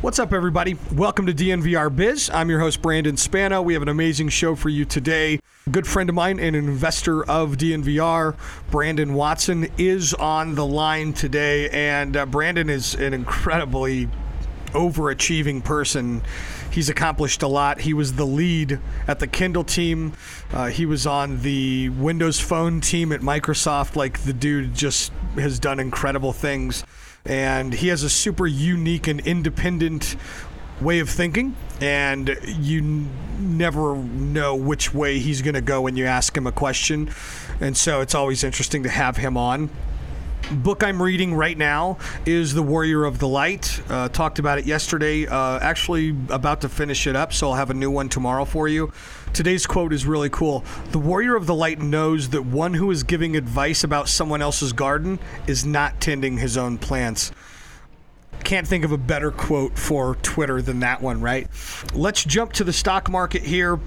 What's up, everybody? Welcome to DNVR Biz. I'm your host, Brandon Spano. We have an amazing show for you today. A good friend of mine and an investor of DNVR, Brandon Watson, is on the line today. And uh, Brandon is an incredibly overachieving person. He's accomplished a lot. He was the lead at the Kindle team. Uh, he was on the Windows Phone team at Microsoft. Like, the dude just has done incredible things and he has a super unique and independent way of thinking and you n- never know which way he's going to go when you ask him a question and so it's always interesting to have him on book I'm reading right now is The Warrior of the Light. Uh, talked about it yesterday. Uh, actually, about to finish it up, so I'll have a new one tomorrow for you. Today's quote is really cool. The Warrior of the Light knows that one who is giving advice about someone else's garden is not tending his own plants. Can't think of a better quote for Twitter than that one, right? Let's jump to the stock market here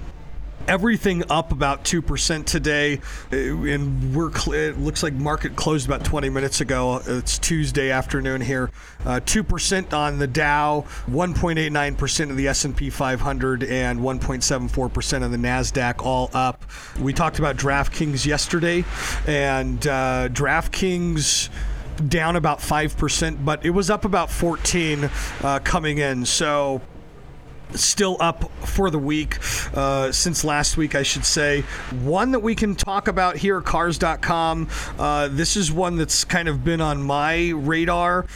everything up about 2% today. Uh, and we're it looks like market closed about 20 minutes ago. It's tuesday afternoon here. Uh, 2% on the dow 1.89% of the s&p 500 and 1.74% of the nasdaq all up. We talked about draftkings yesterday and uh, draftkings down about 5%, but it was up about 14 uh, coming in. So still up for the week uh, since last week, I should say. One that we can talk about here, cars.com. Uh, this is one that's kind of been on my radar.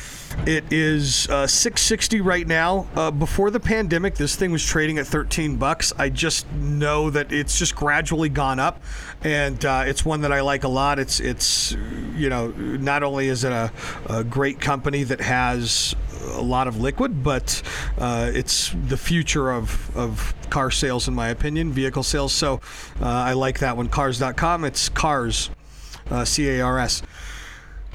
It is uh, 660 right now. Uh, before the pandemic, this thing was trading at 13 bucks. I just know that it's just gradually gone up, and uh, it's one that I like a lot. It's it's you know not only is it a, a great company that has a lot of liquid, but uh, it's the future of, of car sales, in my opinion, vehicle sales. So uh, I like that one. Cars.com. It's cars, uh, C A R S.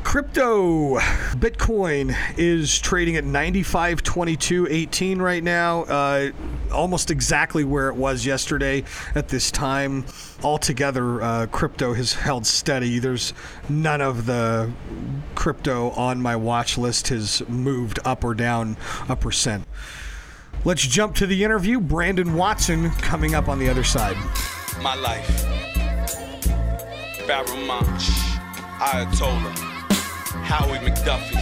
Crypto Bitcoin is trading at 95.22.18 right now, uh, almost exactly where it was yesterday at this time. Altogether, uh, crypto has held steady. There's none of the crypto on my watch list has moved up or down a percent. Let's jump to the interview. Brandon Watson coming up on the other side. My life. Munch. Ayatollah. Howie McDuffie.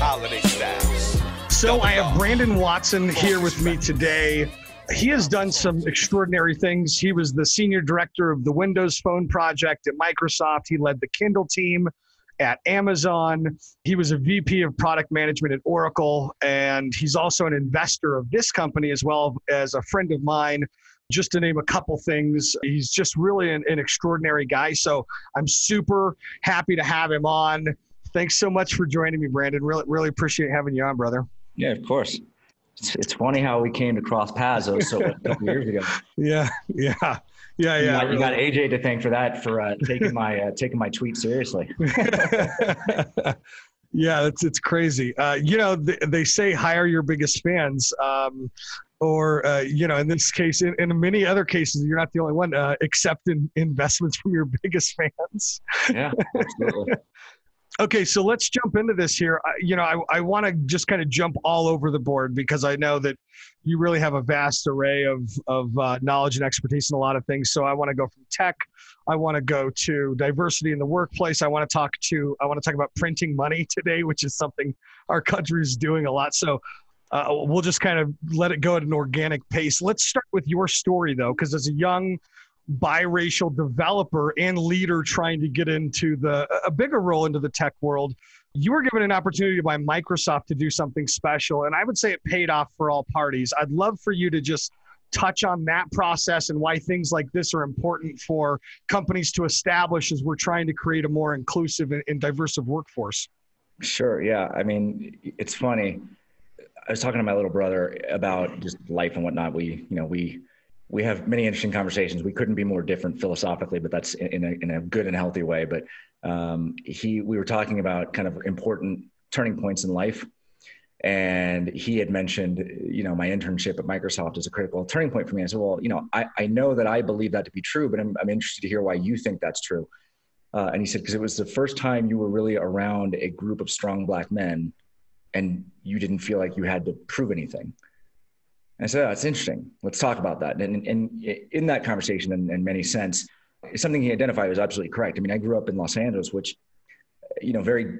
Holiday Styles. So I have Brandon Watson here with me today. He has done some extraordinary things. He was the senior director of the Windows Phone project at Microsoft. He led the Kindle team at Amazon. He was a VP of product management at Oracle, and he's also an investor of this company as well as a friend of mine. Just to name a couple things, he's just really an, an extraordinary guy. So I'm super happy to have him on. Thanks so much for joining me, Brandon. Really, really appreciate having you on, brother. Yeah, of course. It's, it's funny how we came to cross paths so a couple years ago. Yeah, yeah, yeah, yeah. You got, you got, AJ to thank for that for uh, taking my uh, taking my tweet seriously. yeah, it's it's crazy. Uh, you know, they, they, say hire your biggest fans. Um, or uh, you know, in this case, in, in, many other cases, you're not the only one. Uh, accept in, investments from your biggest fans. Yeah, absolutely. Okay, so let's jump into this here. I, you know, I, I want to just kind of jump all over the board because I know that you really have a vast array of, of uh, knowledge and expertise in a lot of things. So I want to go from tech. I want to go to diversity in the workplace. I want to talk to, I want to talk about printing money today, which is something our country is doing a lot. So uh, we'll just kind of let it go at an organic pace. Let's start with your story though, because as a young biracial developer and leader trying to get into the a bigger role into the tech world you were given an opportunity by microsoft to do something special. And i would say it paid off for all parties. I'd love for you to just touch on that process and why things like this are important for companies to establish as we're trying to create a more inclusive and diverse workforce. Sure. Yeah. I mean it's funny. I was talking to my little brother about just life and whatnot. We you know we we have many interesting conversations. We couldn't be more different philosophically, but that's in a, in a good and healthy way. But um, he, we were talking about kind of important turning points in life. And he had mentioned, you know, my internship at Microsoft is a critical turning point for me. I said, well, you know, I, I know that I believe that to be true, but I'm, I'm interested to hear why you think that's true. Uh, and he said, because it was the first time you were really around a group of strong black men and you didn't feel like you had to prove anything. I said, oh, that's interesting. Let's talk about that. And, and in that conversation, in, in many sense, something he identified was absolutely correct. I mean, I grew up in Los Angeles, which, you know, very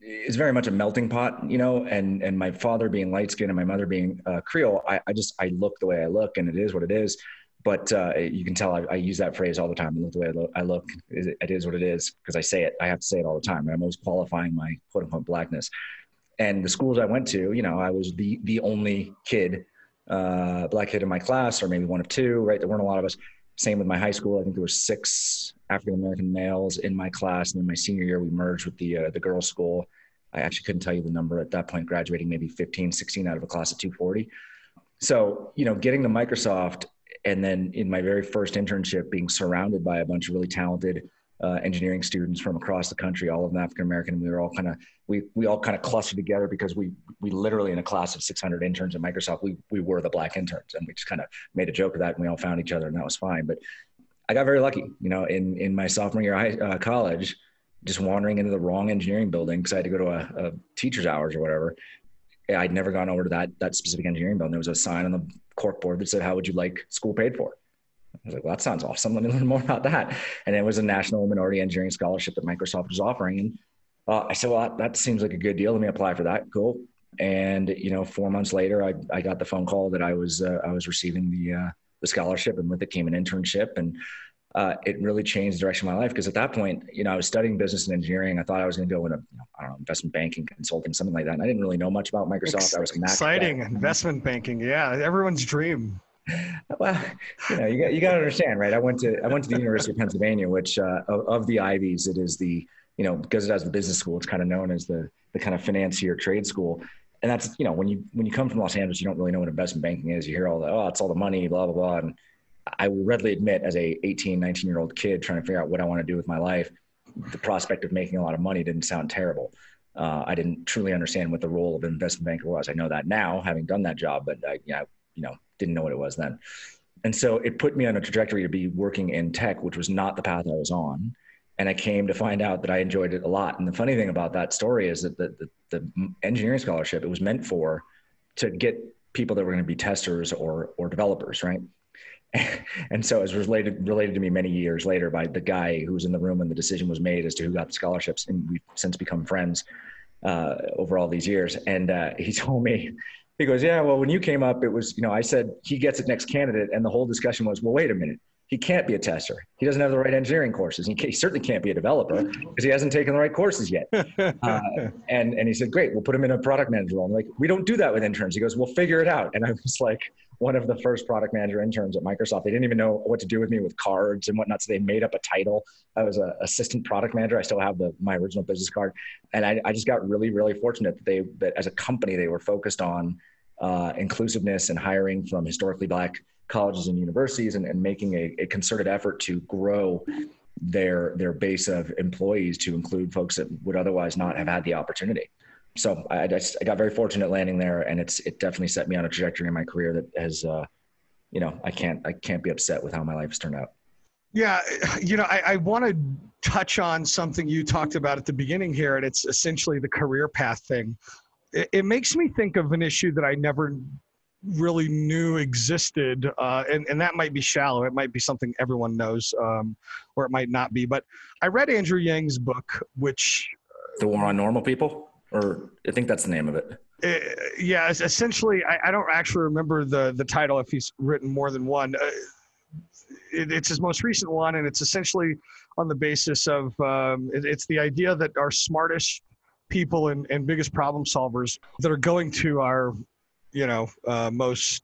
is very much a melting pot, you know, and and my father being light skinned and my mother being uh, Creole, I, I just I look the way I look, and it is what it is. But uh, you can tell I, I, use that phrase all the time. I look the way I look. I look it is what it is because I say it. I have to say it all the time. I'm always qualifying my quote unquote blackness. And the schools I went to, you know, I was the the only kid, uh, black kid in my class, or maybe one of two. Right, there weren't a lot of us. Same with my high school. I think there were six African American males in my class, and then my senior year we merged with the uh, the girls' school. I actually couldn't tell you the number at that point. Graduating maybe 15, 16 out of a class of 240. So you know, getting to Microsoft, and then in my very first internship, being surrounded by a bunch of really talented uh, engineering students from across the country, all of them African American. We were all kind of we we all kind of clustered together because we we literally in a class of 600 interns at Microsoft, we we were the black interns, and we just kind of made a joke of that, and we all found each other, and that was fine. But I got very lucky, you know, in in my sophomore year of uh, college, just wandering into the wrong engineering building because I had to go to a, a teacher's hours or whatever. I'd never gone over to that that specific engineering building. There was a sign on the cork board that said, "How would you like school paid for?" I was like, well, that sounds awesome. Let me learn more about that. And it was a national minority engineering scholarship that Microsoft was offering. And uh, I said, well, that, seems like a good deal. Let me apply for that. Cool. And you know, four months later, I, I got the phone call that I was uh, I was receiving the uh, the scholarship, and with it came an internship, and uh, it really changed the direction of my life. Because at that point, you know, I was studying business and engineering. I thought I was going to go into you know, I don't know investment banking, consulting, something like that. And I didn't really know much about Microsoft. Ex- I was exciting investment banking. Yeah, everyone's dream well, you know, you got, you got to understand, right? I went to I went to the University of Pennsylvania, which uh, of, of, the Ivies, it is the you know because it has the business school, it's kind of known as the the kind of financier trade school. And that's you know when you when you come from Los Angeles, you don't really know what investment banking is. You hear all the oh, it's all the money, blah blah blah. And I will readily admit, as a 18, 19 year old kid trying to figure out what I want to do with my life, the prospect of making a lot of money didn't sound terrible. Uh, I didn't truly understand what the role of an investment banker was. I know that now, having done that job, but I, you know, you know, didn't know what it was then. And so it put me on a trajectory to be working in tech, which was not the path I was on. And I came to find out that I enjoyed it a lot. And the funny thing about that story is that the, the, the engineering scholarship, it was meant for to get people that were going to be testers or, or developers, right? and so it was related related to me many years later by the guy who was in the room when the decision was made as to who got the scholarships, and we've since become friends uh, over all these years. And uh, he told me he goes, yeah, well, when you came up, it was, you know, I said he gets it next candidate. And the whole discussion was, well, wait a minute. He can't be a tester. He doesn't have the right engineering courses. He, he certainly can't be a developer because he hasn't taken the right courses yet. Uh, and, and he said, great, we'll put him in a product manager role. I'm like, we don't do that with interns. He goes, we'll figure it out. And I was like, one of the first product manager interns at Microsoft. They didn't even know what to do with me with cards and whatnot. So they made up a title. I was an assistant product manager. I still have the my original business card. And I, I just got really, really fortunate that they that as a company they were focused on uh, inclusiveness and hiring from historically black colleges and universities and, and making a, a, concerted effort to grow their their base of employees to include folks that would otherwise not have had the opportunity. So I, just, I got very fortunate landing there, and it's it definitely set me on a trajectory in my career that has, uh, you know, I can't I can't be upset with how my life has turned out. Yeah, you know, I, I want to touch on something you talked about at the beginning here, and it's essentially the career path thing it, it makes me think of an issue that I never really knew existed, uh, and and that might be shallow. It might be something everyone knows, um, or it might not be. But I read Andrew Yang's book, which the War on Normal People, or I think that's the name of it. Uh, yeah, essentially, I, I, don't actually remember the the title if he's written more than one. Uh, it, it's his most recent one, and it's essentially on the basis of um, it, it's the idea that our smartest people and, and biggest problem solvers that are going to our, you know, uh, most,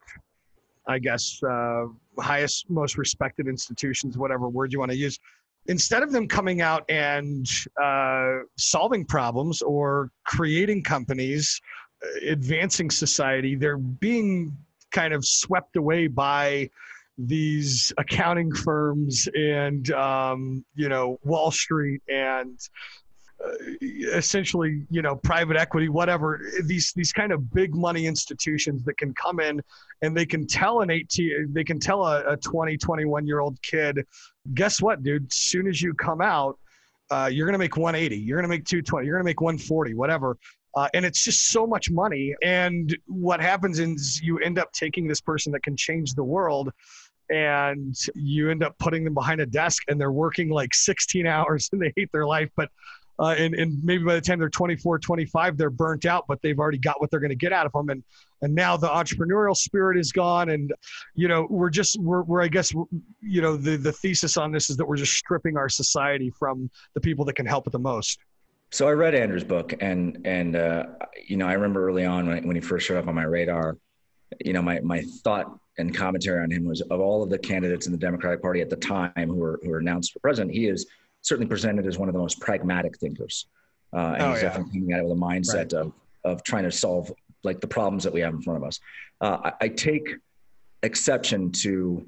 I guess, uh, highest, most respected institutions, whatever word you want to use. Instead of them coming out and uh, solving problems or creating companies, uh, advancing society, they're being kind of swept away by these accounting firms and um, you know Wall Street and essentially, you know, private equity, whatever, these these kind of big money institutions that can come in and they can tell an 18, they can tell a, a 20, 21 year old kid, guess what, dude? Soon as you come out, uh, you're going to make 180, you're going to make 220, you're going to make 140, whatever. Uh, and it's just so much money. And what happens is you end up taking this person that can change the world and you end up putting them behind a desk and they're working like 16 hours and they hate their life. But uh, and, and maybe by the time they're 24, 25, they're burnt out, but they've already got what they're going to get out of them. And, and now the entrepreneurial spirit is gone. And, you know, we're just, we're, we're I guess, you know, the, the thesis on this is that we're just stripping our society from the people that can help it the most. So I read Andrew's book, and and uh, you know I remember early on when when he first showed up on my radar, you know my my thought and commentary on him was of all of the candidates in the Democratic Party at the time who were who were announced for president, he is certainly presented as one of the most pragmatic thinkers, uh, and oh, he's yeah. definitely coming at it with a mindset right. of of trying to solve like the problems that we have in front of us. Uh, I, I take exception to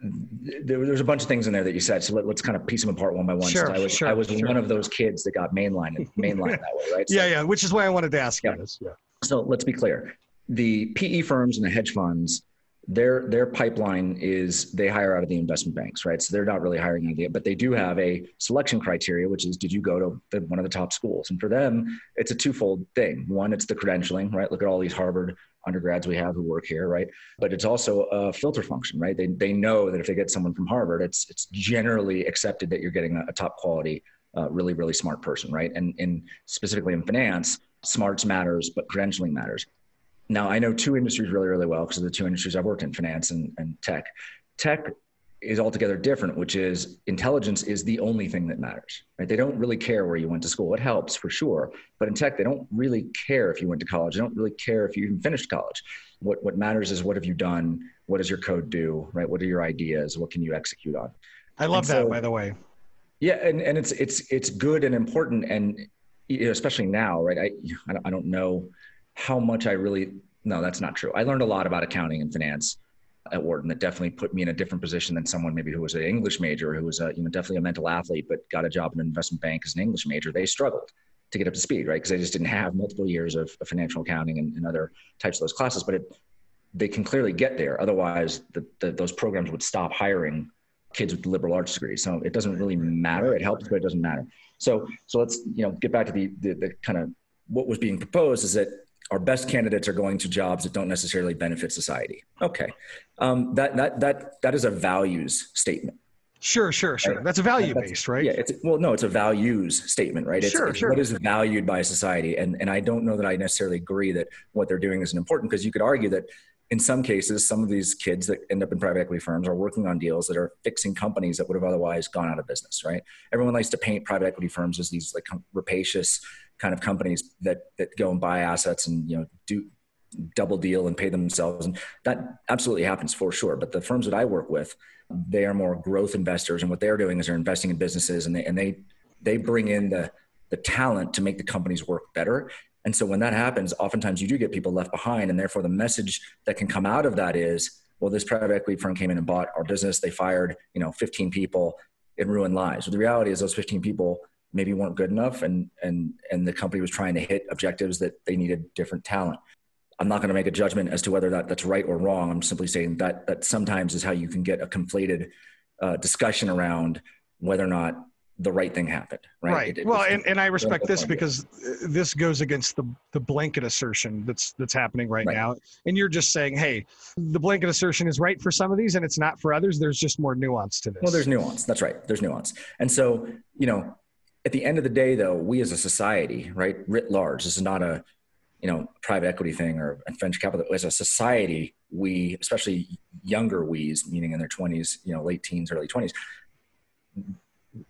there, there's a bunch of things in there that you said. So let, us kind of piece them apart one by one. Sure, I was, sure, I was sure. one of those kids that got mainline mainline that way, right? So, yeah, yeah. Which is why I wanted to ask yeah. you this. Yeah. So let's be clear: the PE firms and the hedge funds, their their pipeline is they hire out of the investment banks, right? So they're not really hiring any, but they do have a selection criteria, which is did you go to the, one of the top schools? And for them, it's a twofold thing. One, it's the credentialing, right? Look at all these Harvard undergrads we have who work here, right? But it's also a filter function, right? They, they know that if they get someone from Harvard, it's it's generally accepted that you're getting a, a top quality, uh, really really smart person, right? And in specifically in finance, smarts matters, but credentialing matters. Now I know two industries really really well because of the two industries I've worked in, finance and, and tech. Tech is altogether different, which is intelligence is the only thing that matters. Right? They don't really care where you went to school. It helps for sure, but in tech, they don't really care if you went to college. They don't really care if you even finished college. What what matters is what have you done? What does your code do? Right? What are your ideas? What can you execute on? I love and that, by the way. Yeah, and, and it's it's it's good and important, and you know, especially now, right? I I don't know how much I really no, that's not true. I learned a lot about accounting and finance at Wharton that definitely put me in a different position than someone maybe who was an English major, who was a, you know definitely a mental athlete, but got a job in an investment bank as an English major. They struggled to get up to speed, right? Because they just didn't have multiple years of, of financial accounting and, and, other types of those classes. But it, they can clearly get there. Otherwise, the, the, those programs would stop hiring kids with liberal arts degrees. So it doesn't really matter. It helps, but it doesn't matter. So so let's you know get back to the the, the kind of what was being proposed is that our best candidates are going to jobs that don't necessarily benefit society. Okay, um, that that that that is a values statement. Sure, sure, sure. Right? That's a value that's, based, right? Yeah. It's well, no, it's a values statement, right? It's, sure, it's sure. What is valued by society, and and I don't know that I necessarily agree that what they're doing isn't important because you could argue that in some cases, some of these kids that end up in private equity firms are working on deals that are fixing companies that would have otherwise gone out of business, right? Everyone likes to paint private equity firms as these like rapacious kind of companies that that go and buy assets and you know do double deal and pay themselves. And that absolutely happens for sure. But the firms that i work with they are more growth investors. And what they're doing is they're investing in businesses and they and they they bring in the the talent to make the companies work better. And so when that happens oftentimes you do get people left behind. And therefore the message that can come out of that is well this private equity firm came in and bought our business. They fired you know 15 people it ruined lives. But the reality is those 15 people maybe weren't good enough and and and the company was trying to hit objectives that they needed different talent. I'm not going to make a judgment as to whether that that's right or wrong. I'm simply saying that that sometimes is how you can get a conflated uh, discussion around whether or not the right thing happened right, right. It, well and, and i respect this because this goes against the the blanket assertion that's that's happening right, right, now. And you're just saying hey the blanket assertion is right for some of these and it's not for others. There's just more nuance to this. Well there's nuance. That's right. There's nuance. And so you know at the end of the day, though, we as a society, right, writ large, this is not a you know private equity thing or venture capital. As a society, we, especially younger we's, meaning in their twenties, you know, late teens, early twenties,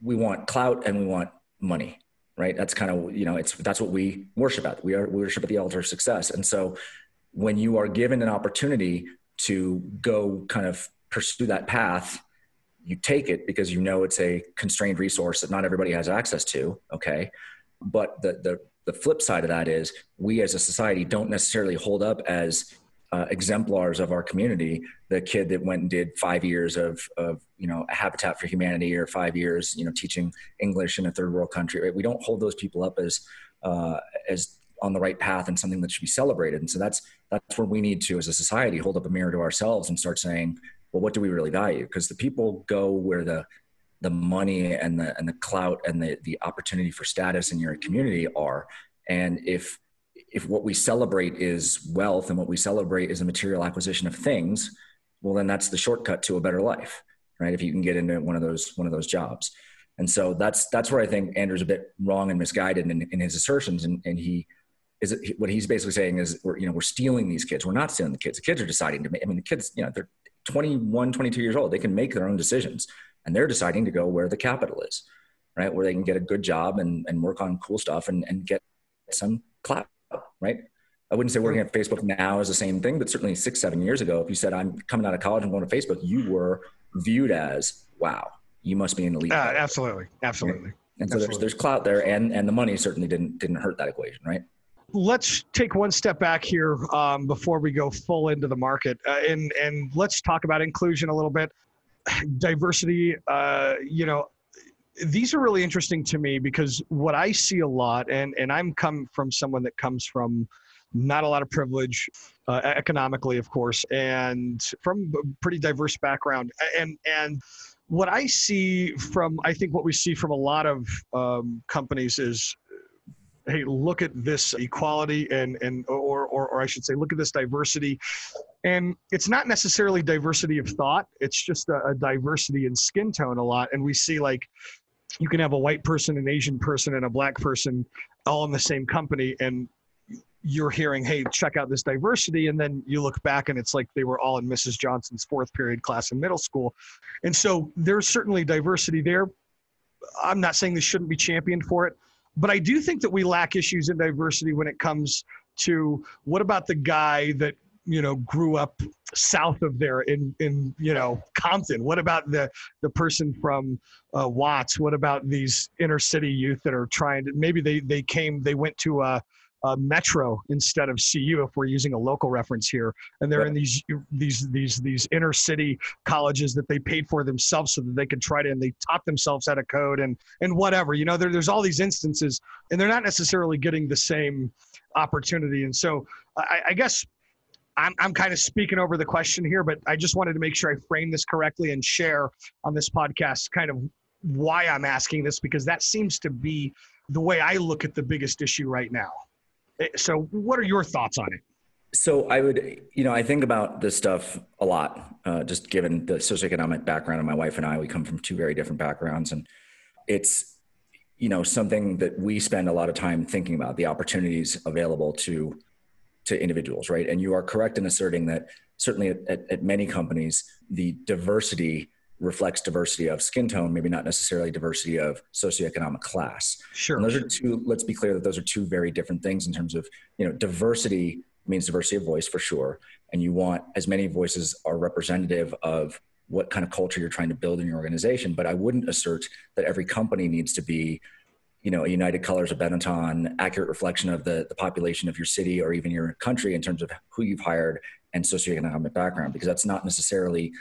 we want clout and we want money, right? That's kind of you know, it's that's what we worship at. We are we worship at the altar of success, and so when you are given an opportunity to go kind of pursue that path you take it because you know it's a constrained resource that not everybody has access to okay? But the the the flip side of that is we as a society don't necessarily hold up as uh, exemplars of our community. The kid that went and did five years of, of you know habitat for humanity or five years you know teaching english in a third world country right? We don't hold those people up as uh, as on the right path and something that should be celebrated. And so that's that's where we need to as a society hold up a mirror to ourselves and start saying well, what do we really value? Because the people go where the the money and the and the clout and the the opportunity for status in your community are. And if if what we celebrate is wealth and what we celebrate is a material acquisition of things, well, then that's the shortcut to a better life, right? If you can get into one of those one of those jobs. And so that's that's where I think Andrew's a bit wrong and misguided in, in his assertions. And, and he is what he's basically saying is we're you know we're stealing these kids. We're not stealing the kids. The kids are deciding to make. I mean, the kids you know they're 21, 22 years old. They can make their own decisions, and they're deciding to go where the capital is, right? Where they can get a good job and and work on cool stuff and and get some clout, right? I wouldn't say working at Facebook now is the same thing, but certainly six, seven years ago, if you said I'm coming out of college and going to Facebook, you were viewed as wow, you must be an elite. Uh, absolutely, absolutely. And so absolutely. there's there's clout there, and and the money certainly didn't didn't hurt that equation, right? Let's take one step back here um, before we go full into the market, uh, and and let's talk about inclusion a little bit, diversity. Uh, you know, these are really interesting to me because what I see a lot, and and I'm come from someone that comes from not a lot of privilege uh, economically, of course, and from a pretty diverse background, and and what I see from I think what we see from a lot of um, companies is hey look at this equality and and or, or or I should say look at this diversity and it's not necessarily diversity of thought it's just a, a diversity in skin tone a lot and we see like you can have a white person an asian person and a black person all in the same company and you're hearing, hey, check out this diversity. And then you look back and it's like they were all in Mrs. Johnson's fourth period class in middle school. And so there's certainly diversity there. I'm not saying they shouldn't be championed for it, but I do think that we lack issues in diversity when it comes to what about the guy that you know grew up south of there in in you know Compton? What about the the person from uh, Watts? What about these inner city youth that are trying to maybe they they came they went to a uh, Metro instead of CU if we're using a local reference here. And they're in these these these these inner city colleges that they paid for themselves so that they could try to and they taught themselves out of code and and whatever. You know, there, there's all these instances, and they're not necessarily getting the same opportunity. And so I, I guess. I'm, I'm kind of speaking over the question here, but I just wanted to make sure I frame this correctly and share on this podcast kind of why I'm asking this because that seems to be the way I look at the biggest issue right now. So, what are your thoughts on it? So, I would, you know, I think about this stuff a lot, uh, just given the socioeconomic background of my wife and I. We come from two very different backgrounds, and it's, you know, something that we spend a lot of time thinking about the opportunities available to to individuals, right? And you are correct in asserting that certainly at, at, at many companies, the diversity reflects diversity of skin tone, maybe not necessarily diversity of socioeconomic class. Sure. And those are two, let's be clear that those are two very different things in terms of, you know, diversity means diversity of voice for sure. And you want as many voices are representative of what kind of culture you're trying to build in your organization. But I wouldn't assert that every company needs to be, you know, a United Colors of Benetton, accurate reflection of the, the population of your city or even your country in terms of who you've hired and socioeconomic background, because that's not necessarily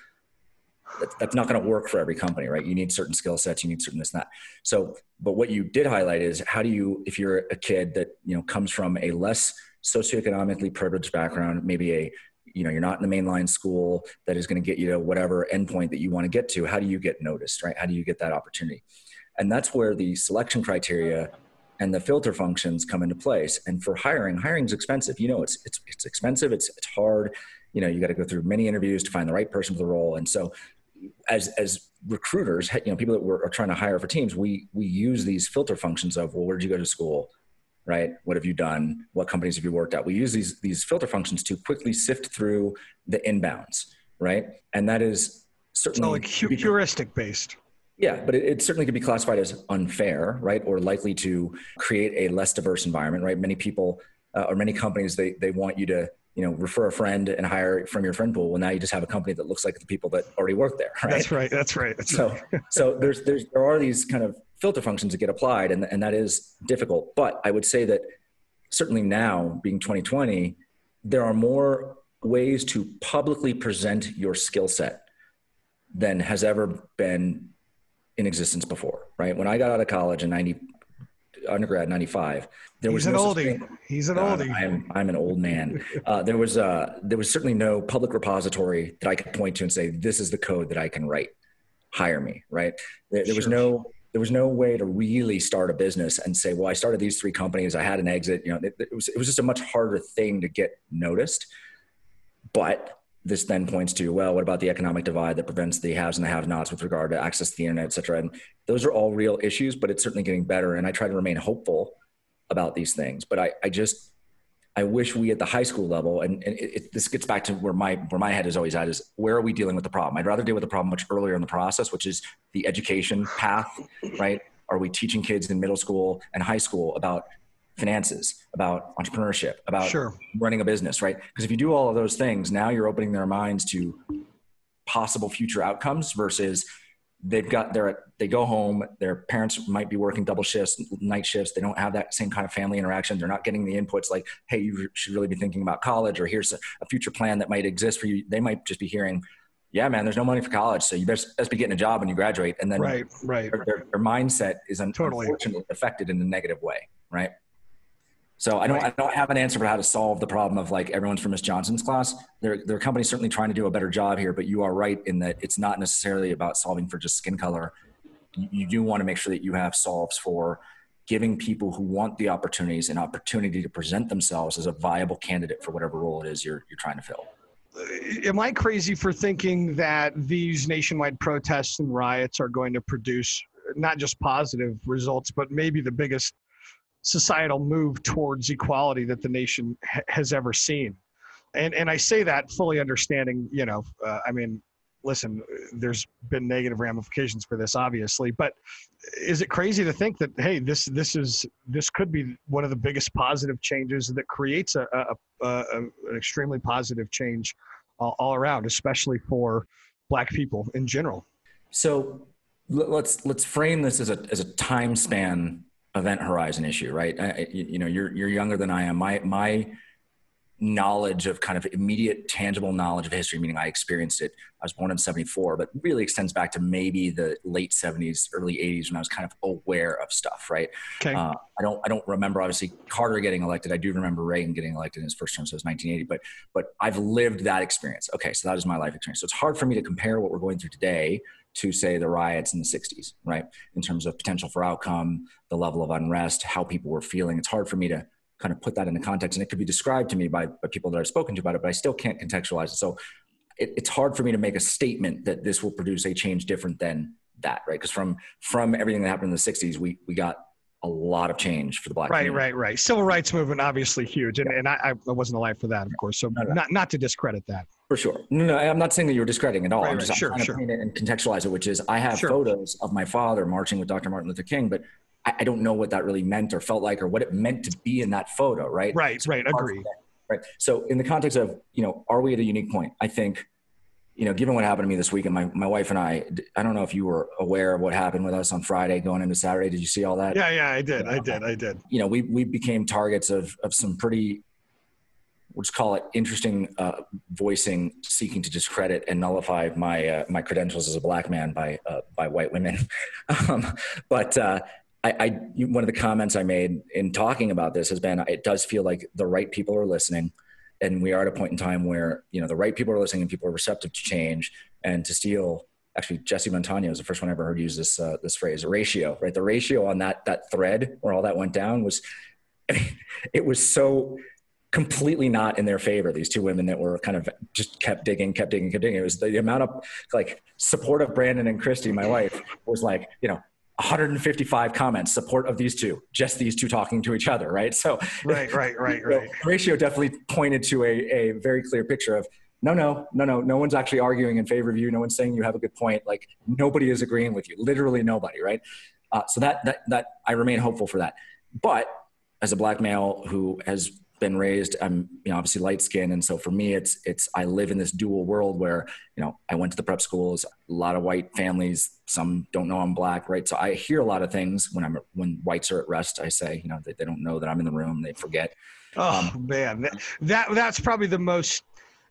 that's, that's not going to work for every company, right? You need certain skill sets, you need certain this and that. So, but what you did highlight is how do you, if you're a kid that you know comes from a less socioeconomically privileged background, maybe a you know you're not in the mainline school that is going to get you to whatever endpoint that you want to get to. How do you get noticed, right? How do you get that opportunity? And that's where the selection criteria and the filter functions come into place. And for hiring, hiring is expensive. You know, it's it's it's expensive. It's it's hard. You know, you got to go through many interviews to find the right person for the role. And so as as recruiters, you know, people that were, are trying to hire for teams, we we use these filter functions of well, where did you go to school, right? What have you done? What companies have you worked at? We use these these filter functions to quickly sift through the inbounds, right? And that is certainly so like hu- heuristic based. Yeah, but it, it, certainly could be classified as unfair, right, or likely to create a less diverse environment, right? Many people uh, or many companies they they want you to you know, refer a friend and hire from your friend pool. Well, now you just have a company that looks like the people that already work there. Right? That's right. That's right. That's so, right. so there's, there's, there are these kind of filter functions that get applied and, and that is difficult. But I would say that certainly now being 2020, there are more ways to publicly present your skill set than has ever been in existence before, right? When I got out of college in 90, undergrad 95 there was He's no an oldie. He's an uh, oldie. I'm I'm an old man. Uh, there was uh there was certainly no public repository that I could point to and say this is the code that I can write. Hire me, right? There, there sure. was no there was no way to really start a business and say, well, I started these three companies, I had an exit. You know, it, it was it was just a much harder thing to get noticed. But this then points to well what about the economic divide that prevents the haves and the have nots with regard to access to the internet et cetera? And those are all real issues but it's certainly getting better and i try to remain hopeful about these things. But i, I just i wish we at the high school level and, and it, it, this gets back to where my where my head is always at is where are we dealing with the problem? I'd rather deal with the problem much earlier in the process which is the education path right? Are we teaching kids in middle school and high school about finances, about entrepreneurship, about sure. running a business, right? Because if you do all of those things, now you're opening their minds to possible future outcomes versus they've got their they go home their parents might be working double shifts night shifts they don't have that same kind of family interaction they're not getting the inputs like hey you should really be thinking about college or here's a, future plan that might exist for you they might just be hearing yeah man there's no money for college so you best, best be getting a job when you graduate and then right right their, their, mindset is totally. unfortunately affected in a negative way right so I don't, I don't have an answer for how to solve the problem of like everyone's from Miss Johnson's class. Their their company's certainly trying to do a better job here, but you are right in that it's not necessarily about solving for just skin color. You, you do want to make sure that you have solves for giving people who want the opportunities an opportunity to present themselves as a viable candidate for whatever role it is you're you're trying to fill. Uh, am I crazy for thinking that these nationwide protests and riots are going to produce not just positive results, but maybe the biggest societal move towards equality that the nation ha- has ever seen. And and I say that fully understanding, you know, uh, I mean, listen, there's been negative ramifications for this, obviously, but is it crazy to think that hey, this this is this could be one of the biggest positive changes that creates a, a, a, a an extremely positive change all, all around, especially for Black people in general. So let's let's frame this as a as a time span event horizon issue, right? I, you, know, you're you're younger than I am. My my knowledge of kind of immediate tangible knowledge of history meaning i experienced it i was born in 74 but really extends back to maybe the late 70s early 80s when i was kind of aware of stuff right okay. Uh, i don't i don't remember obviously carter getting elected i do remember reagan getting elected in his first term so it was 1980 but but i've lived that experience okay so that is my life experience so it's hard for me to compare what we're going through today to say the riots in the 60s right? In terms of potential for outcome the level of unrest how people were feeling. It's hard for me to kind of put that into context and it could be described to me by, by people that i've spoken to about it but i still can't contextualize it. So it, it's hard for me to make a statement that this will produce a change different than that right? Because from from everything that happened in the 60s we we got a lot of change for the black right community. right right civil rights movement obviously huge and, yeah. and I, I wasn't alive for that of course so no, no. not not to discredit that for sure. No, no, I'm not saying that you're discrediting at all. Right, I'm just right. Sure, trying sure. to paint it and contextualize it, which is I have sure. photos of my father marching with Dr. Martin Luther King, but I, I, don't know what that really meant or felt like or what it meant to be in that photo, right? Right, so right, agree. Right. So in the context of, you know, are we at a unique point? I think, you know, given what happened to me this weekend, my, my wife and I, I don't know if you were aware of what happened with us on Friday going into Saturday. Did you see all that? Yeah, yeah, I did. I did. I did. You know, we, we became targets of, of some pretty we'll just call it interesting uh, voicing seeking to discredit and nullify my uh, my credentials as a black man by uh, by white women. um, but uh, I, I, one of the comments I made in talking about this has been it does feel like the right people are listening, and we are at a point in time where you know the right people are listening and people are receptive to change and to steal. Actually, Jesse Montano is the first one I ever heard use this uh, this phrase ratio. Right, the ratio on that that thread where all that went down was it was so completely not in their favor. These two women that were kind of just kept digging, kept digging, kept digging. It was the, the amount of like support of Brandon and Christy, my wife, was like, you know, 155 comments support of these two, just these two talking to each other, right? So right, right, right, right. ratio definitely pointed to a, a very clear picture of no, no, no, no, no one's actually arguing in favor of you. No one's saying you have a good point. Like nobody is agreeing with you. Literally nobody, right? Uh, so that that that I remain hopeful for that. But as a black male who has been raised i'm you know obviously light skinned and so for me it's it's i live in this dual world where you know i went to the prep schools a lot of white families some don't know i'm black right? So i hear a lot of things when i'm when whites are at rest i say you know they, they don't know that i'm in the room they forget. Oh um, man that, that that's probably the most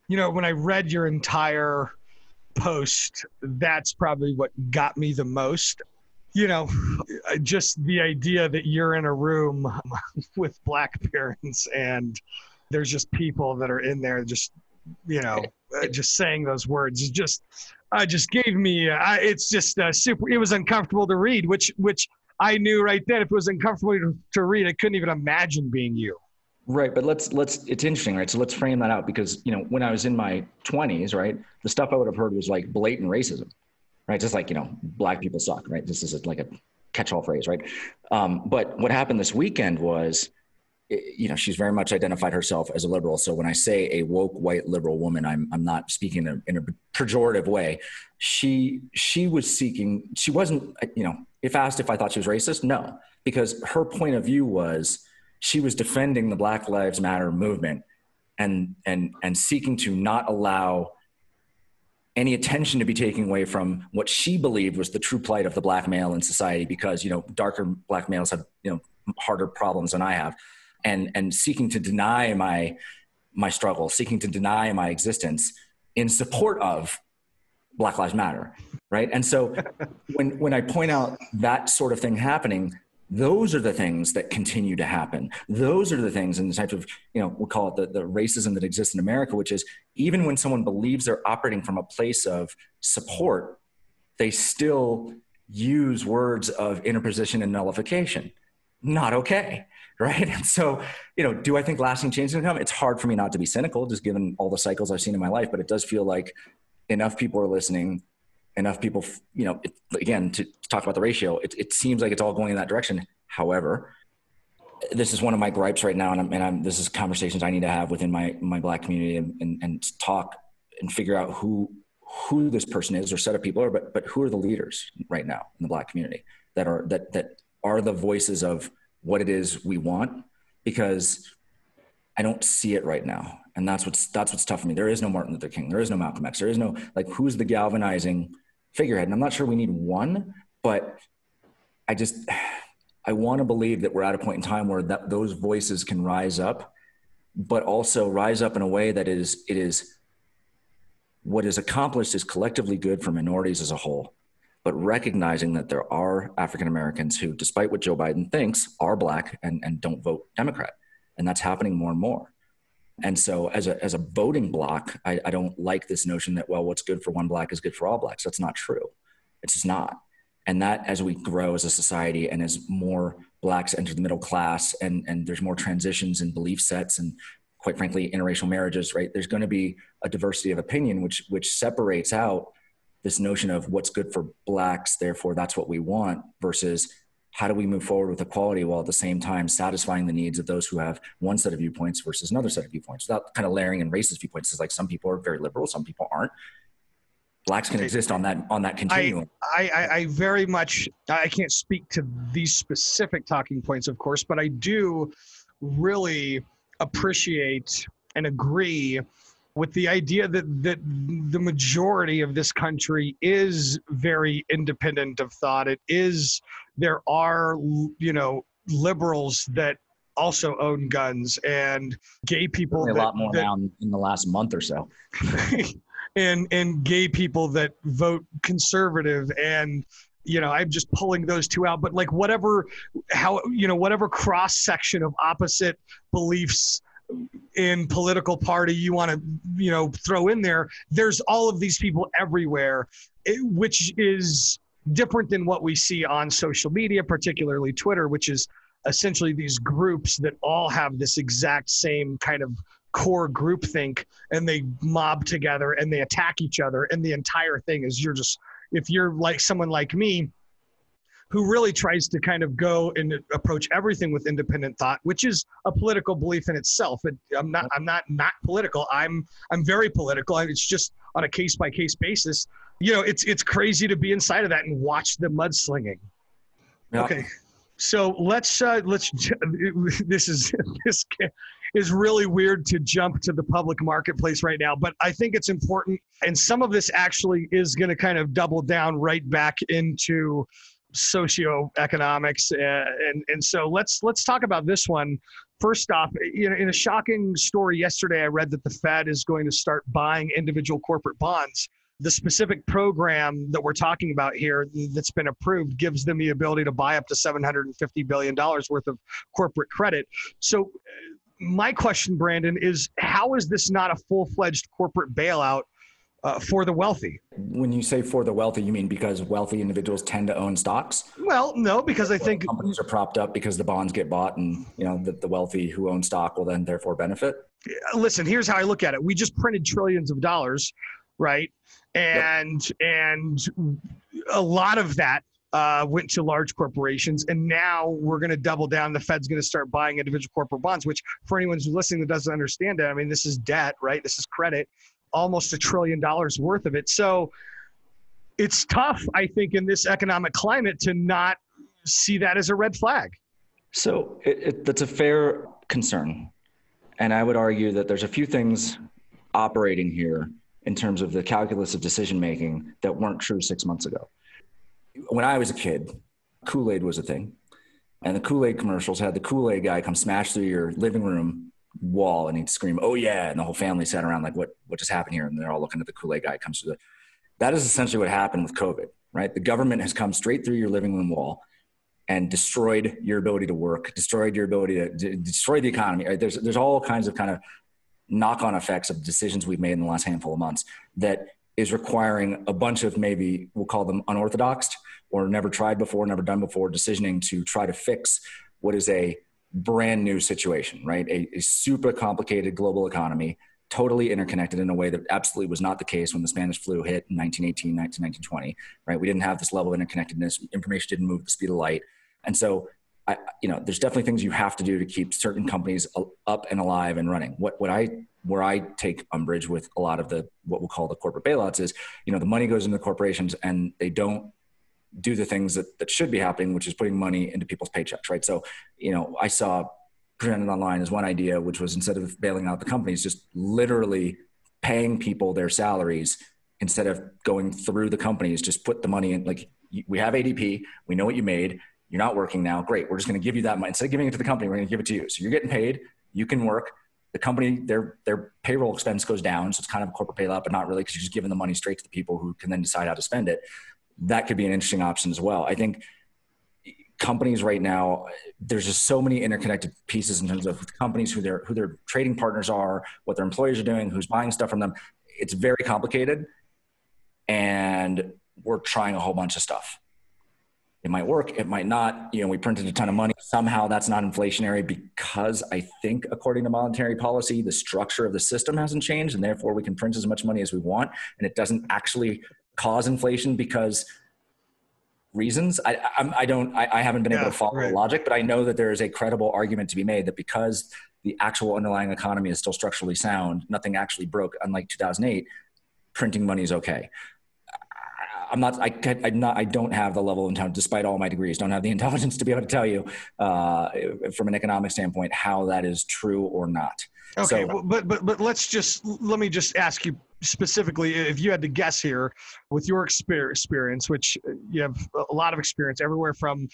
you know when i read your entire post that's probably what got me the most you know, just the idea that you're in a room with black parents and there's just people that are in there just, you know, uh, just saying those words is just uh, just gave me. Uh, it's just uh, super. It was uncomfortable to read, which which I knew right then. If it was uncomfortable to, to read, I couldn't even imagine being you. Right, but let's let's it's interesting, right? So let's frame that out because you know when I was in my 20s, right, the stuff I would have heard was like blatant racism, right? Just like you know, black people suck, right? This is like a catch-all phrase, right? Um, but what happened this weekend was, you know, she's very much identified herself as a liberal. So when I say a woke white liberal woman, I'm I'm not speaking in a, in a pejorative way. She she was seeking. She wasn't, you know, if asked if I thought she was racist, no, because her point of view was she was defending the Black Lives Matter movement and and and seeking to not allow any attention to be taken away from what she believed was the true plight of the black male in society because you know darker black males have you know harder problems than I have. And and seeking to deny my my struggle seeking to deny my existence in support of black lives matter right? And so when when I point out that sort of thing happening those are the things that continue to happen. Those are the things and the type of you know we'll call it the, the racism that exists in america which is even when someone believes they're operating from a place of support they still use words of interposition and nullification. Not okay right? And so you know do i think lasting change is going to come? It's hard for me not to be cynical just given all the cycles i've seen in my life but it does feel like enough people are listening enough people, you know, it, again, to, talk about the ratio, it, it seems like it's all going in that direction. However, this is one of my gripes right now, and, I'm, and I'm, this is conversations I need to have within my my black community and, and, and talk and figure out who who this person is or set of people are, but but who are the leaders right now in the black community that are that that are the voices of what it is we want because I don't see it right now, and that's what's that's what's tough for me. There is no Martin Luther King, there is no Malcolm X, there is no like who's the galvanizing figurehead. And I'm not sure we need one, but I just I want to believe that we're at a point in time where that those voices can rise up, but also rise up in a way that is it is what is accomplished is collectively good for minorities as a whole. But recognizing that there are African Americans who, despite what Joe Biden thinks, are black and, and don't vote Democrat. And that's happening more and more. And so, as a, as a voting block, I, I don't like this notion that, well, what's good for one black is good for all blacks. That's not true. It's just not. And that, as we grow as a society and as more blacks enter the middle class and, and there's more transitions and belief sets and quite frankly interracial marriages right there's going to be a diversity of opinion which which separates out this notion of what's good for blacks therefore that's what we want versus how do we move forward with equality while at the same time satisfying the needs of those who have one set of viewpoints versus another set of viewpoints? Without kind of layering in racist viewpoints it's like some people are very liberal some people aren't. Blacks can exist on that on that continuum. I, I, I very much i can't speak to these specific talking points of course but i do really appreciate and agree with the idea that that the majority of this country is very independent of thought. It is there are you know liberals that also own guns and gay people a that, lot more that, now in the last month or so. And and gay people that vote conservative and you know i'm just pulling those two out but like whatever how you know whatever cross section of opposite beliefs in political party you want to you know throw in there there's all of these people everywhere eh, which is different than what we see on social media particularly twitter which is essentially these groups that all have this exact same kind of core groupthink and they mob together and they attack each other and the entire thing is you're just if you're like someone like me who really tries to kind of go and approach everything with independent thought, which is a political belief in itself. It, I'm not. I'm not not political. I'm. I'm very political. It's just on a case by case basis. You know, it's it's crazy to be inside of that and watch the mudslinging. Yeah. Okay, so let's uh, let's. This is this is really weird to jump to the public marketplace right now, but I think it's important, and some of this actually is going to kind of double down right back into socioeconomics uh, and and so let's let's talk about this one. First off you know in a shocking story yesterday i read that the fed is going to start buying individual corporate bonds. The specific program that we're talking about here that's been approved gives them the ability to buy up to 750 billion dollars worth of corporate credit. So uh, my question brandon is how is this not a full-fledged corporate bailout uh, for the wealthy. When you say for the wealthy, you mean because wealthy individuals tend to own stocks? Well, no, because I think companies are propped up because the bonds get bought, and you know the, the wealthy who own stock will then therefore benefit. Listen, here's how I look at it: we just printed trillions of dollars, right? And yep. and a lot of that uh, went to large corporations, and now we're going to double down. The Fed's going to start buying individual corporate bonds, which, for anyone who's listening that doesn't understand it, I mean, this is debt, right? This is credit, almost a trillion dollars worth of it. So it's tough, I think, in this economic climate to not see that as a red flag. So it, it, that's a fair concern. And I would argue that there's a few things operating here in terms of the calculus of decision making that weren't true six months ago. When I was a kid, Kool Aid was a thing. And the Kool Aid commercials had the Kool Aid guy come smash through your living room wall and he'd scream, "Oh yeah!" and the whole family sat around like, "What what just happened here?" And they're all looking at the Kool Aid guy comes to the. That is essentially what happened with COVID, right? The government has come straight through your living room wall and destroyed your ability to work, destroyed your ability to, to destroy the economy. Right? There's there's all kinds of kind of knock-on effects of decisions we've made in the last handful of months that is requiring a bunch of maybe we'll call them unorthodox or never tried before, never done before decisioning to try to fix what is a brand new situation, right? A, a, super complicated global economy, totally interconnected in a way that absolutely was not the case when the Spanish flu hit in 1918, 1920, right? We didn't have this level of interconnectedness. Information didn't move the speed of light. And so, I, you know, there's definitely things you have to do to keep certain companies up and alive and running. What, what I, where I take umbrage with a lot of the, what we'll call the corporate bailouts is, you know, the money goes into the corporations and they don't do the things that, that should be happening, which is putting money into people's paychecks, right? So, you know, I saw presented online as one idea, which was instead of bailing out the companies, just literally paying people their salaries instead of going through the companies, just put the money in. Like we have ADP, we know what you made. You're not working now. Great. We're just going to give you that money. Instead of giving it to the company, we're going to give it to you. So you're getting paid. You can work. The company, their their payroll expense goes down, so it's kind of a corporate bailout, but not really because you're just giving the money straight to the people who can then decide how to spend it that could be an interesting option as well. I think companies right now there's just so many interconnected pieces in terms of companies who their who their trading partners are what their employees are doing who's buying stuff from them. It's very complicated and we're trying a whole bunch of stuff. It might work it might not. You know we printed a ton of money. Somehow that's not inflationary because i think according to monetary policy the structure of the system hasn't changed and therefore we can print as much money as we want and it doesn't actually cause inflation because reasons. I, I, I don't, I, I, haven't been yeah, able to follow right. the logic, but I know that there is a credible argument to be made that because the actual underlying economy is still structurally sound, nothing actually broke, unlike 2008, printing money is okay. I'm not, I, I'm not, I don't have the level of intelligence, despite all my degrees, don't have the intelligence to be able to tell you uh, from an economic standpoint how that is true or not. Okay, so, but but but let's just let me just ask you specifically if you had to guess here with your experience which uh, you have a lot of experience everywhere from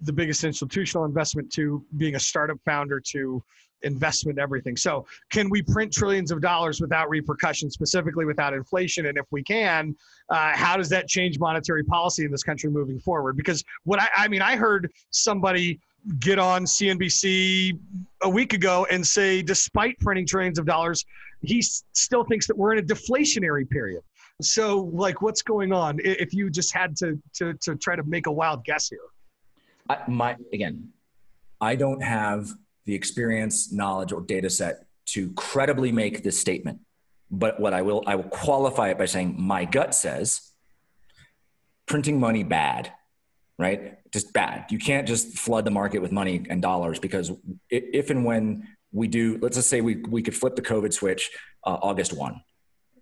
the biggest institutional investment to being a startup founder to investment everything. So can we print trillions of dollars without repercussions specifically without inflation? And if we can uh, how does that change monetary policy in this country moving forward? Because what I, I mean i heard somebody get on cnbc a week ago and say despite printing trillions of dollars he still thinks that we're in a deflationary period. So, like, what's going on? If you just had to to to try to make a wild guess here, I, my again, I don't have the experience, knowledge, or data set to credibly make this statement. But what I will, I will qualify it by saying my gut says printing money bad, right? Just bad. You can't just flood the market with money and dollars because if and when we do, let's just say we, we could flip the COVID switch uh, August 1.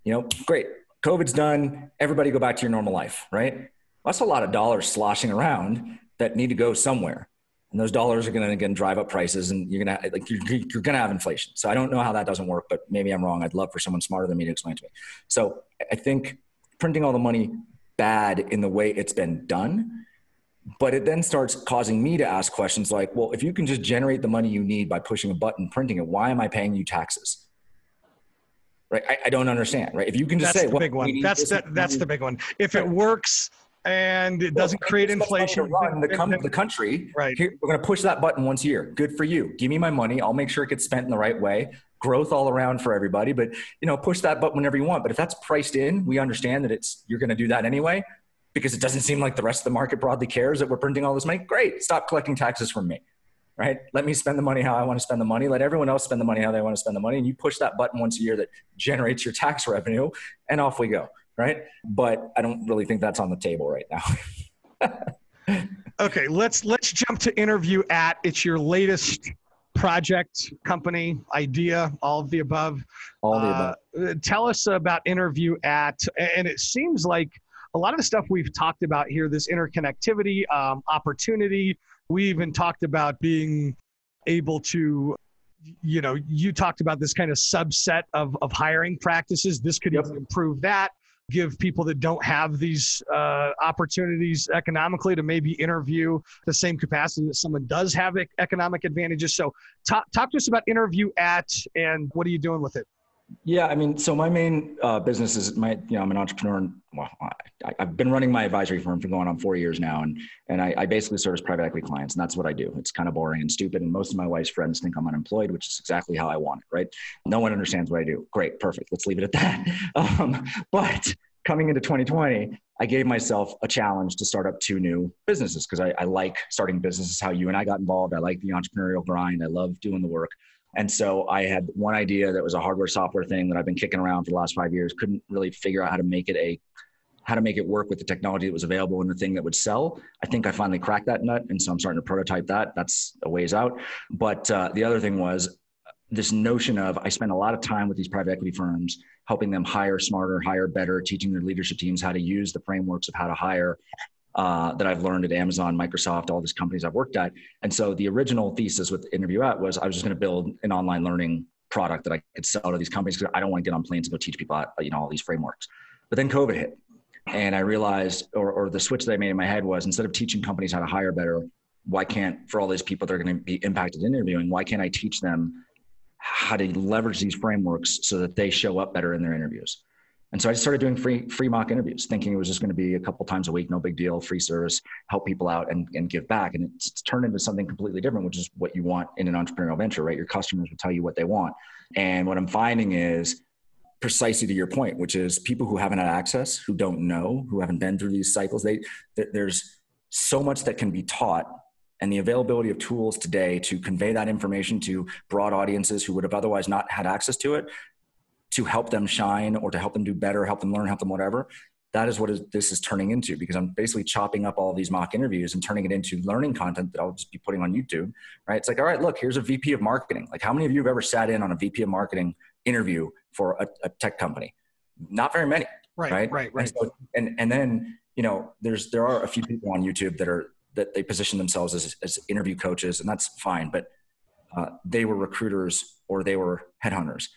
You know, great. COVID's done. Everybody go back to your normal life, right? That's a lot of dollars sloshing around that need to go somewhere. And those dollars are going to again drive up prices and you're going to like, you're, you're going to have inflation. So I don't know how that doesn't work, but maybe I'm wrong. I'd love for someone smarter than me to explain to me. So I think printing all the money bad in the way it's been done but it then starts causing me to ask questions like, well, if you can just generate the money you need by pushing a button, printing it, why am I paying you taxes? Right? I, I don't understand. Right? If you can just that's say, the big one. That's the, that's the big one. If it works, and it doesn't create inflation. Run the, com- the country. Right. Here, we're going to push that button once a year. Good for you. Give me my money. I'll make sure it gets spent in the right way. Growth all around for everybody. But you know, push that button whenever you want. But if that's priced in, we understand that it's you're going to do that anyway because it doesn't seem like the rest of the market broadly cares that we're printing all this money. Great. Stop collecting taxes from me. Right? Let me spend the money how I want to spend the money. Let everyone else spend the money how they want to spend the money. And you push that button once a year that generates your tax revenue, and off we go. Right? But I don't really think that's on the table right now. okay, let's let's jump to interview at. It's your latest project, company, idea, all of the above. All the above. Uh, tell us about interview at, and it seems like a lot of the stuff we've talked about here, this interconnectivity, um, opportunity. We even talked about being able to you know you talked about this kind of subset of, of hiring practices this could yep. improve that give people that don't have these uh, opportunities economically to maybe interview the same capacity that someone does have economic advantages. So, talk, talk to us about interview at and what are you doing with it? Yeah, I mean, so my main uh, business is my, you know, I'm an entrepreneur. And, well, I, have been running my advisory firm for going on four years now, and and I, I, basically service private equity clients, and that's what I do. It's kind of boring and stupid, and most of my wife's friends think I'm unemployed, which is exactly how I want it. Right? No one understands what I do. Great, perfect. Let's leave it at that. Um, but coming into 2020, I gave myself a challenge to start up two new businesses because I, I like starting businesses. How you and I got involved. I like the entrepreneurial grind. I love doing the work. And so I had one idea that was a hardware software thing that I've been kicking around for the last five years. Couldn't really figure out how to make it a how to make it work with the technology that was available and the thing that would sell. I think I finally cracked that nut, and so I'm starting to prototype that. That's a ways out. But uh, the other thing was this notion of I spent a lot of time with these private equity firms, helping them hire smarter, hire better, teaching their leadership teams how to use the frameworks of how to hire, uh, that I've learned at Amazon, Microsoft, all these companies I've worked at. And so the original thesis with Interview at was I was just going to build an online learning product that I could sell to these companies because I don't want to get on planes and go teach people, you know, all these frameworks. But then COVID hit, and I realized, or, or the switch that I made in my head was instead of teaching companies how to hire better, why can't for all these people that are going to be impacted in interviewing, why can't I teach them how to leverage these frameworks so that they show up better in their interviews? And so I just started doing free free mock interviews, thinking it was just going to be a couple times a week, no big deal, free service, help people out and, and give back. And it's turned into something completely different, which is what you want in an entrepreneurial venture, right? Your customers will tell you what they want. And what I'm finding is precisely to your point, which is people who haven't had access, who don't know, who haven't been through these cycles, they there's so much that can be taught and the availability of tools today to convey that information to broad audiences who would have otherwise not had access to it to help them shine or to help them do better, help them learn, help them whatever. That is what is, this is turning into because I'm basically chopping up all these mock interviews and turning it into learning content that I'll just be putting on YouTube. Right? It's like, all right, look, here's a VP of marketing. Like, how many of you have ever sat in on a VP of marketing interview for a, a tech company? Not very many. Right. Right. Right. right. And, so, and and then you know, there's there are a few people on YouTube that are that they position themselves as as interview coaches, and that's fine. But uh, they were recruiters or they were headhunters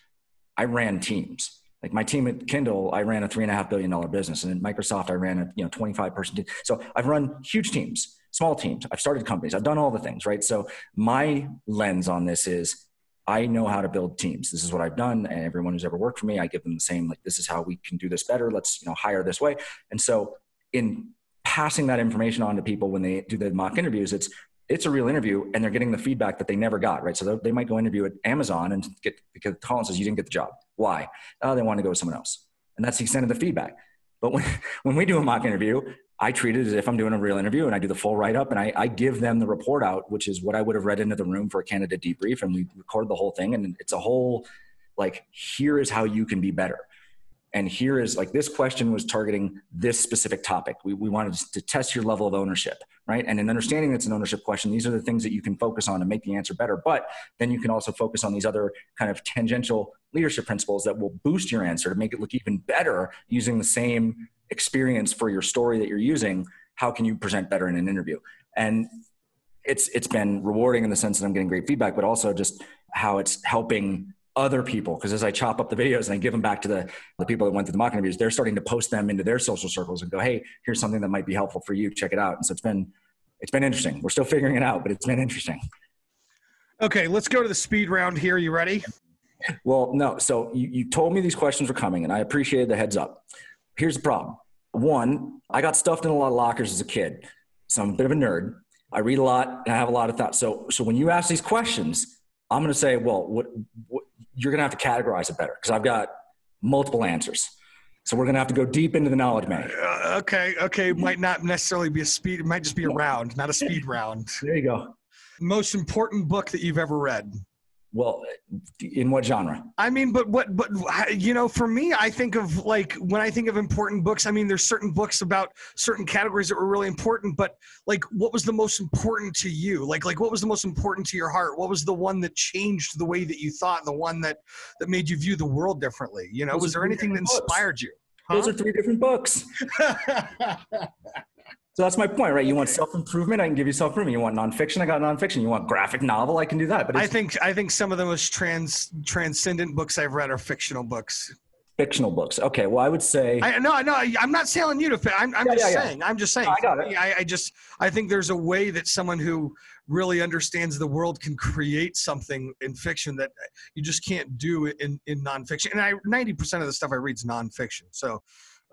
I ran teams. Like my team at Kindle, I ran a three and a half billion dollar business, and at Microsoft, I ran a you know 25 person team. So I've run huge teams, small teams. I've started companies. I've done all the things, right? So my lens on this is I know how to build teams. This is what I've done, and everyone who's ever worked for me, I give them the same like this is how we can do this better. Let's you know hire this way. And so in passing that information on to people when they do the mock interviews, it's it's a real interview and they're getting the feedback that they never got, right? So they might go interview at Amazon and get, because Colin says, you didn't get the job. Why? Oh, they want to go with someone else. And that's the extent of the feedback. But when, when we do a mock interview, I treat it as if I'm doing a real interview and I do the full write up and I, I give them the report out, which is what I would have read into the room for a candidate debrief. And we record the whole thing. And it's a whole, like, here is how you can be better and here is like this question was targeting this specific topic. We, we wanted to test your level of ownership right? And in understanding it's an ownership question these are the things that you can focus on to make the answer better. But then you can also focus on these other kind of tangential leadership principles that will boost your answer to make it look even better using the same experience for your story that you're using. How can you present better in an interview? And it's it's been rewarding in the sense that i'm getting great feedback but also just how it's helping other people because as I chop up the videos and I give them back to the, the people that went through the mock interviews, they're starting to post them into their social circles and go, hey, here's something that might be helpful for you. Check it out. And so it's been it's been interesting. We're still figuring it out, but it's been interesting. Okay, let's go to the speed round here. You ready? Well, no. So you, you told me these questions were coming, and I appreciated the heads up. Here's the problem. one, I got stuffed in a lot of lockers as a kid, so I'm a bit of a nerd. I read a lot and I have a lot of thoughts. So, so when you ask these questions, I'm going to say, well, what, what you're going to have to categorize it better because I've got multiple answers. So we're going to have to go deep into the knowledge bank. Uh, okay, okay. It might not necessarily be a speed. It might just be a round, not a speed round. There you go. Most important book that you've ever read. Well, in what genre? I mean, but what, but you know, for me, I think of like when I think of important books. I mean, there's certain books about certain categories that were really important, but like, what was the most important to you? Like, like what was the most important to your heart? What was the one that changed the way that you thought, and the one that that made you view the world differently? You know, Those was there anything that books. inspired you? Those are three different books. So that's my point, right? You want self improvement, I can give you self improvement. You want nonfiction, I got nonfiction. You want graphic novel, I can do that. But I think I think some of the most trans transcendent books I've read are fictional books. fictional books. Okay, well, I would say I no no I'm not telling you to. fi- I'm I'm Yeah, just yeah, yeah. saying. I'm just saying. I got it. I, I just I think there's a way that someone who really understands the world can create something in fiction that you just can't do in in nonfiction. And I 90 percent of the stuff I read is nonfiction. So,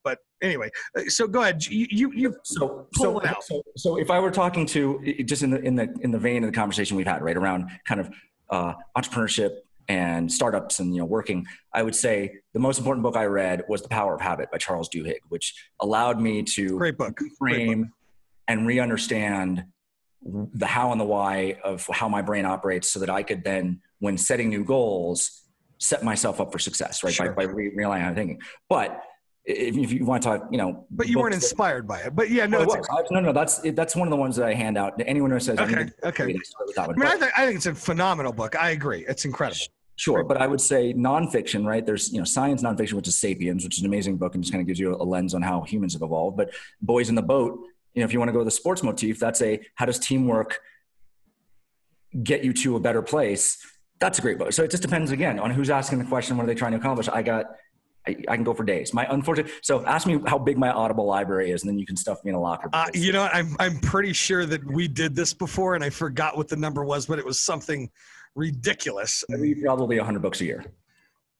but anyway, uh, so go ahead. You you, you so so, so so if I were talking to just in the in the in the vein of the conversation we've had, right around kind of uh, entrepreneurship and startups and you know working, I would say the most important book I read was The Power of Habit by Charles Duhigg, which allowed me to great book. Great book. frame and re-understand the how and the why of how my brain operates so that I could then, when setting new goals, set myself up for success, right? Sure. By, by re- realigning how I'm thinking. But if, if you want to talk, you know, But you weren't books that- inspired by it. But yeah, no, Oh, it's. I- no, no, that's that's one of the ones that I hand out to anyone who says, I need Okay, to okay. read, I start with that I mean, I, think I think it's a phenomenal book. I agree. It's incredible. Sure, but I would say nonfiction, right? There's you know science nonfiction, which is *Sapiens*, which is an amazing book and just kind of gives you a lens on how humans have evolved. But *Boys in the Boat*, you know, if you want to go with the sports motif, that's a how does teamwork get you to a better place? That's a great book. So it just depends again on who's asking the question. What are they trying to accomplish? I got, I, I can go for days. My unfortunate. So ask me how big my Audible library is, and then you can stuff me in a locker. Uh, you know, I'm I'm pretty sure that we did this before, and I forgot what the number was, but it was something ridiculous. I read probably 100 books a year.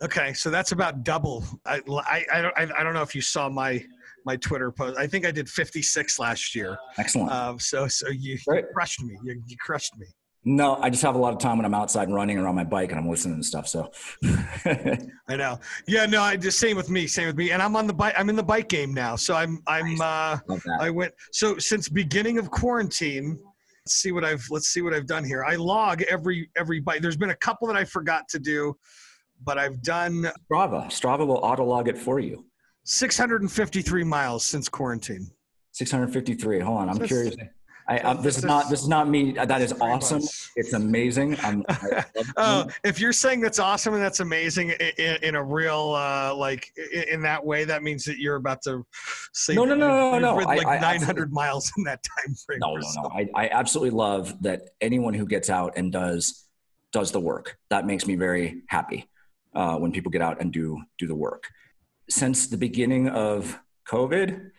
Okay, so that's about double. I I, I don't I, I don't know if you saw my my Twitter post. I think I did 56 last year. Excellent. Um, so so you, you crushed me. You, you crushed me. No, I just have a lot of time when I'm outside and running or on my bike and I'm listening to stuff. So I know. Yeah, no, I just same with me. Same with me. And I'm on the bike. I'm in the bike game now. So I'm I'm uh, love that. I went so since beginning of quarantine. Let's see what I've let's see what I've done here. I log every every bike. There's been a couple that I forgot to do, but I've done Strava. Strava will auto log it for you. 653 miles since quarantine. 653. Hold on, I'm curious. I, I, this is not this is not me. That is awesome. It's amazing. Oh, if you're saying that's awesome and that's amazing in, in a real uh, like in, that way, that means that you're about to say No, no, no, no, no. like I 900 miles in that time frame. no, no, no. I, I absolutely love that anyone who gets out and does does the work. That makes me very happy uh, when people get out and do do the work. Since the beginning of COVID,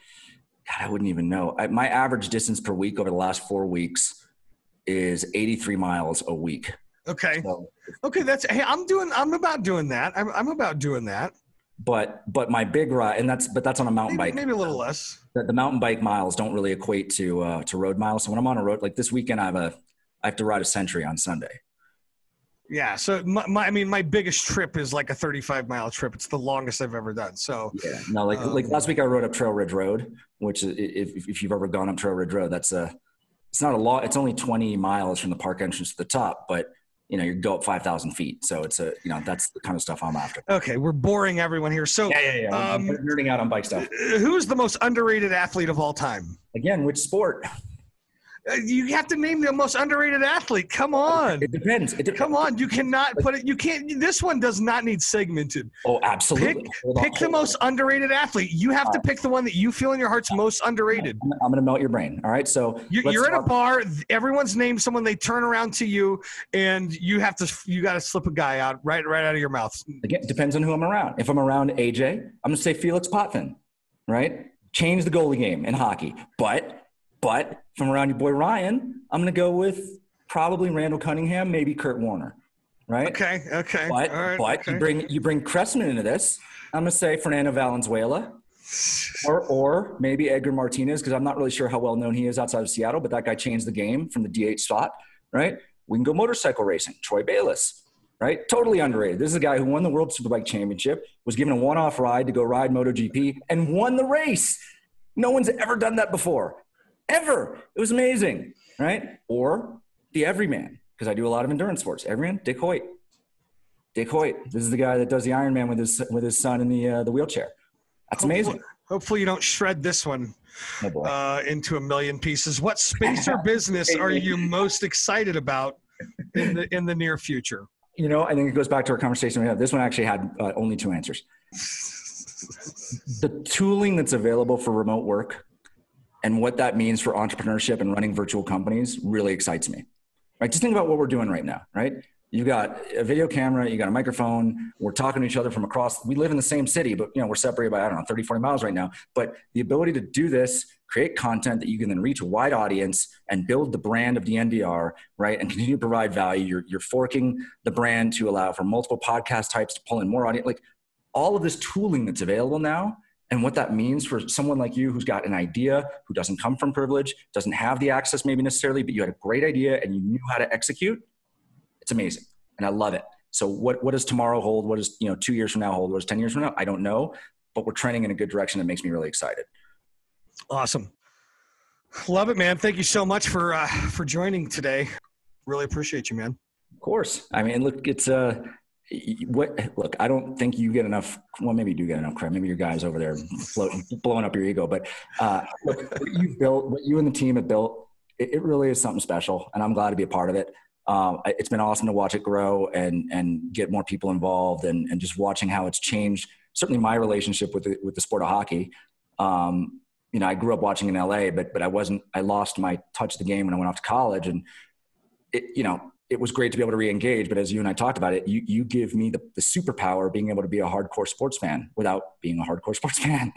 God, I wouldn't even know. I, my average distance per week over the last four weeks is 83 miles a week. Okay, So, okay, that's hey, I'm doing. I'm about doing that. I'm, I'm about doing that. but but my big ride, and that's but that's on a mountain Maybe, bike. maybe a little less. the, the mountain bike miles don't really equate to uh, to road miles. So when I'm on a road, like this weekend, I have a I have to ride a century on Sunday. Yeah. So my, my I mean, my biggest trip is like a 35 mile trip. It's the longest I've ever done. So Yeah, no, like like Um, last week I rode up Trail Ridge Road, which if if you've ever gone up Trail Ridge Road, that's a it's not a lot. It's only 20 miles from the park entrance to the top, but you know you go up 5,000 feet, so it's a you know that's the kind of stuff I'm after. okay, we're boring everyone here. So Yeah, yeah, yeah. Um, nerding out on bike stuff. who's the most underrated athlete of all time? Again, which sport? Uh, You have to name the most underrated athlete. Come on. It depends. It depends. Come on. You cannot put it. You can't. This one does not need segmented. Oh, absolutely. Pick, on, pick the on. most underrated athlete. You have to pick the one that you feel in your heart's most underrated. I'm, I'm going to melt your brain. All right. So you're at a bar. Everyone's named someone. They turn around to you, and you have to. You got to slip a guy out right, right out of your mouth. Again, depends on who I'm around. If I'm around AJ, I'm going to say Felix Potvin, right? Change the goalie game in hockey. But, but from around your boy Ryan, I'm going to go with probably Randall Cunningham, maybe Kurt Warner, right? Okay. Okay. But, right, but okay. you bring you bring Cressman into this. I'm going to say Fernando Valenzuela, or, or maybe Edgar Martinez, because I'm not really sure how well known he is outside of Seattle, but that guy changed the game from the DH spot, right? We can go motorcycle racing. Troy Bayliss, right? Totally underrated. This is a guy who won the World Superbike Championship, was given a one off ride to go ride MotoGP, and won the race. No one's ever done that before, ever. It was amazing, right? Or the everyman, because I do a lot of endurance sports. Everyman, Dick Hoyt. Dick Hoyt. This is the guy that does the Ironman with his with his son in the uh, the wheelchair. That's hopefully, amazing. Hopefully, you don't shred this one oh uh, into a million pieces. What space or business are you most excited about in the in the near future? You know, I think it goes back to our conversation we had. This one actually had uh, only two answers. the tooling that's available for remote work and what that means for entrepreneurship and running virtual companies really excites me. Right? Just think about what we're doing right now, right? you got a video camera, you got a microphone, we're talking to each other from across, we live in the same city, but you know, we're separated by, I don't know, 30, 40 miles right now. But the ability to do this, create content that you can then reach a wide audience and build the brand of the NDR, right? And continue to provide value. You're, you're forking the brand to allow for multiple podcast types to pull in more audience. Like all of this tooling that's available now and what that means for someone like you who's got an idea, who doesn't come from privilege, doesn't have the access maybe necessarily, but you had a great idea and you knew how to execute it's amazing, and I love it. So what what does tomorrow hold? What does you know two years from now hold? What does ten years from now? I don't know, but we're trending in a good direction that makes me really excited. Awesome, love it, man. Thank you so much for uh, for joining today. Really appreciate you, man. Of course. I mean, look, it's uh what look i don't think you get enough well maybe you do get enough credit maybe your guys over there floating, blowing up your ego but uh what you built what you and the team have built it, it, really is something special and i'm glad to be a part of it um, it's been awesome to watch it grow and and get more people involved and and just watching how it's changed. Certainly, my relationship with the, with the sport of hockey. Um, you know, I grew up watching in LA, but but I wasn't. I lost my touch of the game when I went off to college, and it you know it was great to be able to re-engage. But as you and I talked about it, you you give me the, the superpower of being able to be a hardcore sports fan without being a hardcore sports fan,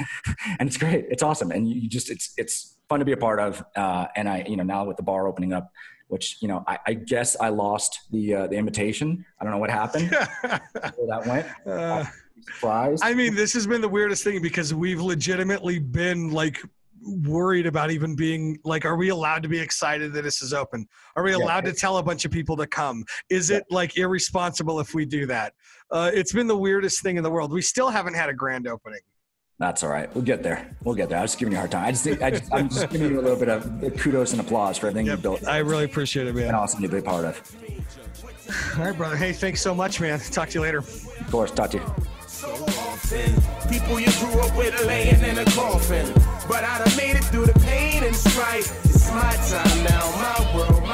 and it's great. It's awesome, and you just it's it's fun to be a part of. Uh, and I you know now with the bar opening up which you know I, I guess I lost the uh, the invitation. I don't know what happened. where that went. Uh, surprised. I mean, this has been the weirdest thing because we've legitimately been like worried about even being like are we allowed to be excited that this is open are we allowed yeah. to tell a bunch of people to come is yeah. it like irresponsible if we do that uh, it's been the weirdest thing in the world we still haven't had a grand opening that's all right. We'll get there. We'll get there. I was just giving you a hard time. I just, I just I'm just giving you a little bit of kudos and applause for everything yep, you built. I really appreciate it, man. And awesome to be a part of. All right, brother. Hey, thanks so much, man. Talk to you later. Of course. Talk to you. So often, people you grew up with laying in a coffin. But I done made it through the pain and strife. It's my time now, my world.